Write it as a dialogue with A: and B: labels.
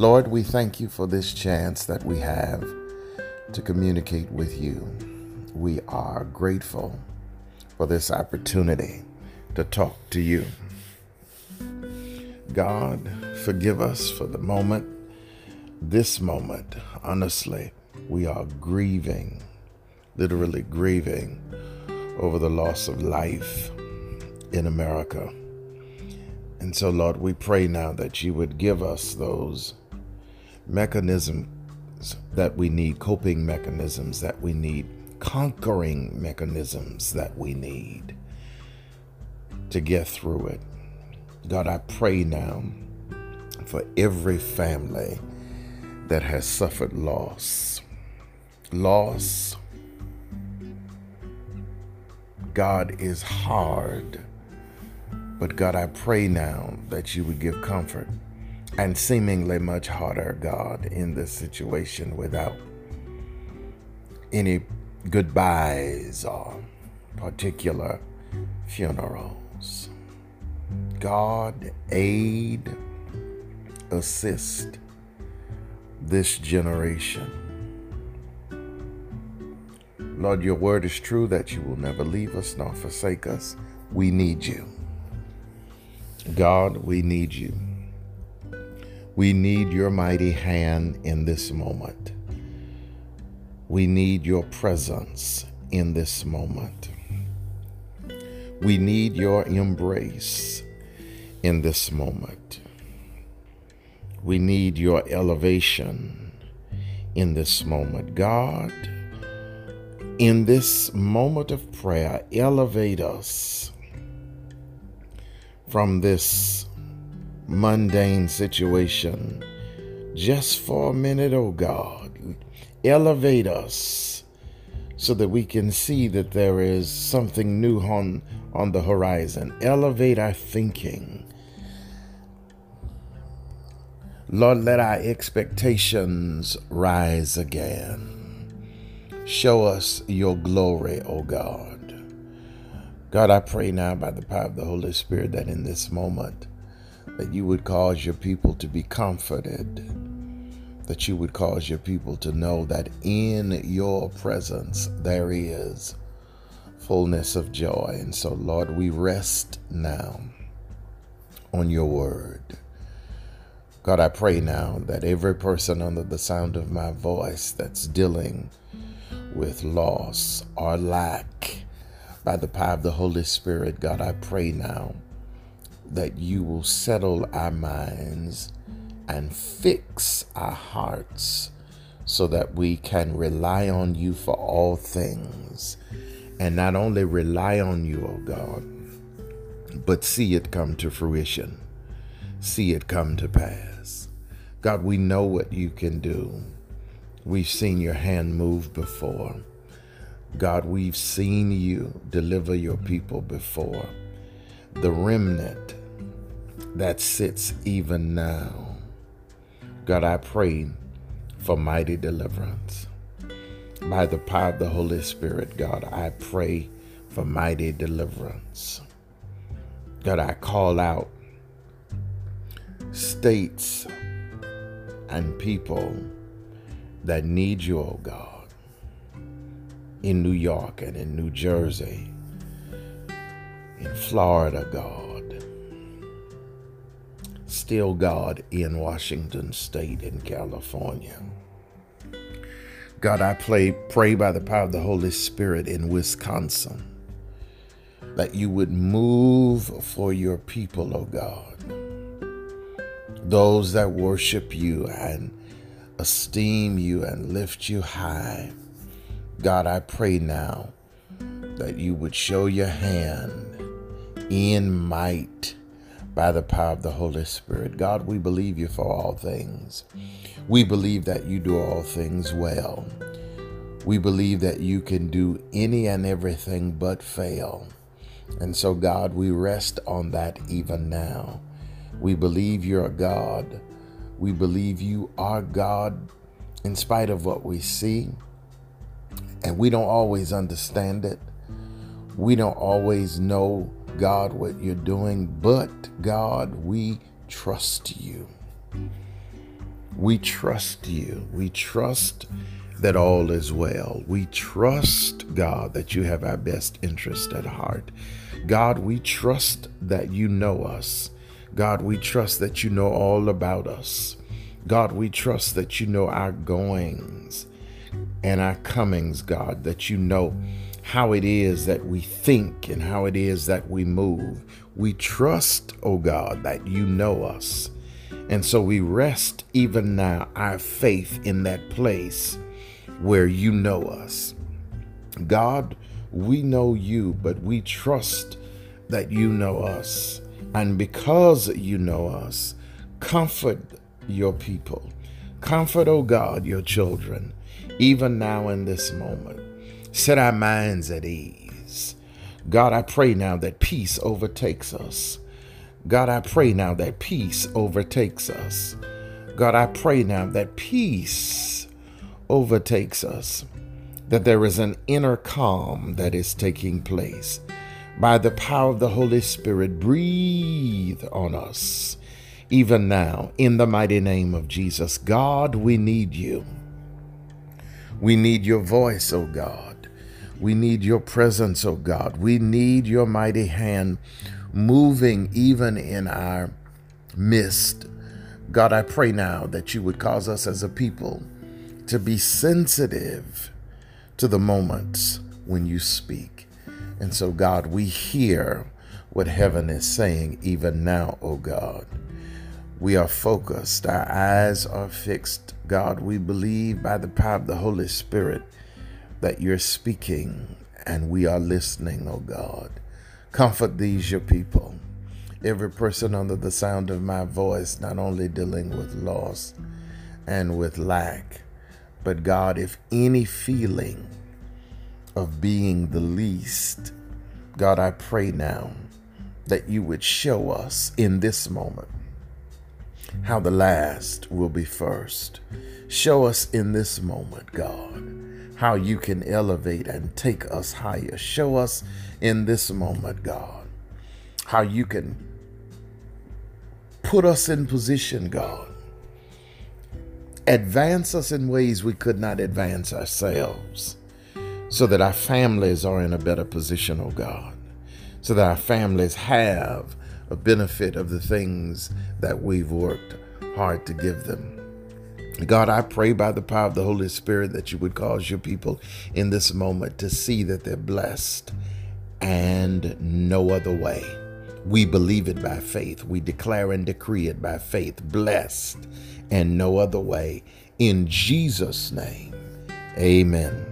A: Lord, we thank you for this chance that we have to communicate with you. We are grateful for this opportunity to talk to you. God, forgive us for the moment, this moment. Honestly, we are grieving, literally grieving over the loss of life in America. And so, Lord, we pray now that you would give us those mechanisms that we need, coping mechanisms that we need, conquering mechanisms that we need to get through it. God, I pray now for every family that has suffered loss. Loss, God, is hard. But God, I pray now that you would give comfort and seemingly much harder, God, in this situation without any goodbyes or particular funerals. God, aid, assist this generation. Lord, your word is true that you will never leave us nor forsake us. We need you. God, we need you. We need your mighty hand in this moment. We need your presence in this moment. We need your embrace in this moment. We need your elevation in this moment. God, in this moment of prayer, elevate us from this mundane situation just for a minute, oh God. Elevate us so that we can see that there is something new on, on the horizon. Elevate our thinking. Lord, let our expectations rise again. Show us your glory, O God. God, I pray now by the power of the Holy Spirit that in this moment that you would cause your people to be comforted, that you would cause your people to know that in your presence there is fullness of joy. And so, Lord, we rest now on your word. God, I pray now that every person under the sound of my voice that's dealing with loss or lack, by the power of the Holy Spirit, God, I pray now that you will settle our minds and fix our hearts so that we can rely on you for all things. And not only rely on you, oh God, but see it come to fruition, see it come to pass. God, we know what you can do. We've seen your hand move before. God, we've seen you deliver your people before. The remnant that sits even now. God, I pray for mighty deliverance. By the power of the Holy Spirit, God, I pray for mighty deliverance. God, I call out states and people that need you, oh God in New York and in New Jersey, in Florida, God. Still, God, in Washington State in California. God, I pray, pray by the power of the Holy Spirit in Wisconsin that you would move for your people, O oh God. Those that worship you and esteem you and lift you high. God, I pray now that you would show your hand in might by the power of the Holy Spirit. God, we believe you for all things. We believe that you do all things well. We believe that you can do any and everything but fail. And so, God, we rest on that even now. We believe you're a God. We believe you are God in spite of what we see and we don't always understand it. We don't always know, God, what you're doing, but God, we trust you. We trust you. We trust that all is well. We trust, God, that you have our best interest at heart. God, we trust that you know us. God, we trust that you know all about us. God, we trust that you know our goings and our comings, God, that you know how it is that we think and how it is that we move. We trust, oh God, that you know us. And so we rest even now our faith in that place where you know us. God, we know you, but we trust that you know us. And because you know us, comfort your people. Comfort, O oh God, your children, even now in this moment. Set our minds at ease. God, I pray now that peace overtakes us. God, I pray now that peace overtakes us. God, I pray now that peace overtakes us, that there is an inner calm that is taking place. By the power of the Holy Spirit, breathe on us, even now, in the mighty name of Jesus. God, we need you. We need your voice, O oh God. We need your presence, O oh God. We need your mighty hand moving even in our midst. God, I pray now that you would cause us as a people to be sensitive to the moments when you speak. And so, God, we hear what heaven is saying even now, O oh God. We are focused, our eyes are fixed. God, we believe by the power of the Holy Spirit that you're speaking and we are listening, O oh God. Comfort these, your people. Every person under the sound of my voice, not only dealing with loss and with lack, but God, if any feeling of being the least, God, I pray now that you would show us in this moment how the last will be first. Show us in this moment, God, how you can elevate and take us higher. Show us in this moment, God, how you can put us in position, God. Advance us in ways we could not advance ourselves, so that our families are in a better position, oh God, so that our families have a benefit of the things that we've worked hard to give them. God, I pray by the power of the Holy Spirit that you would cause your people in this moment to see that they're blessed and no other way. We believe it by faith. We declare and decree it by faith, blessed and no other way. In Jesus' name, amen.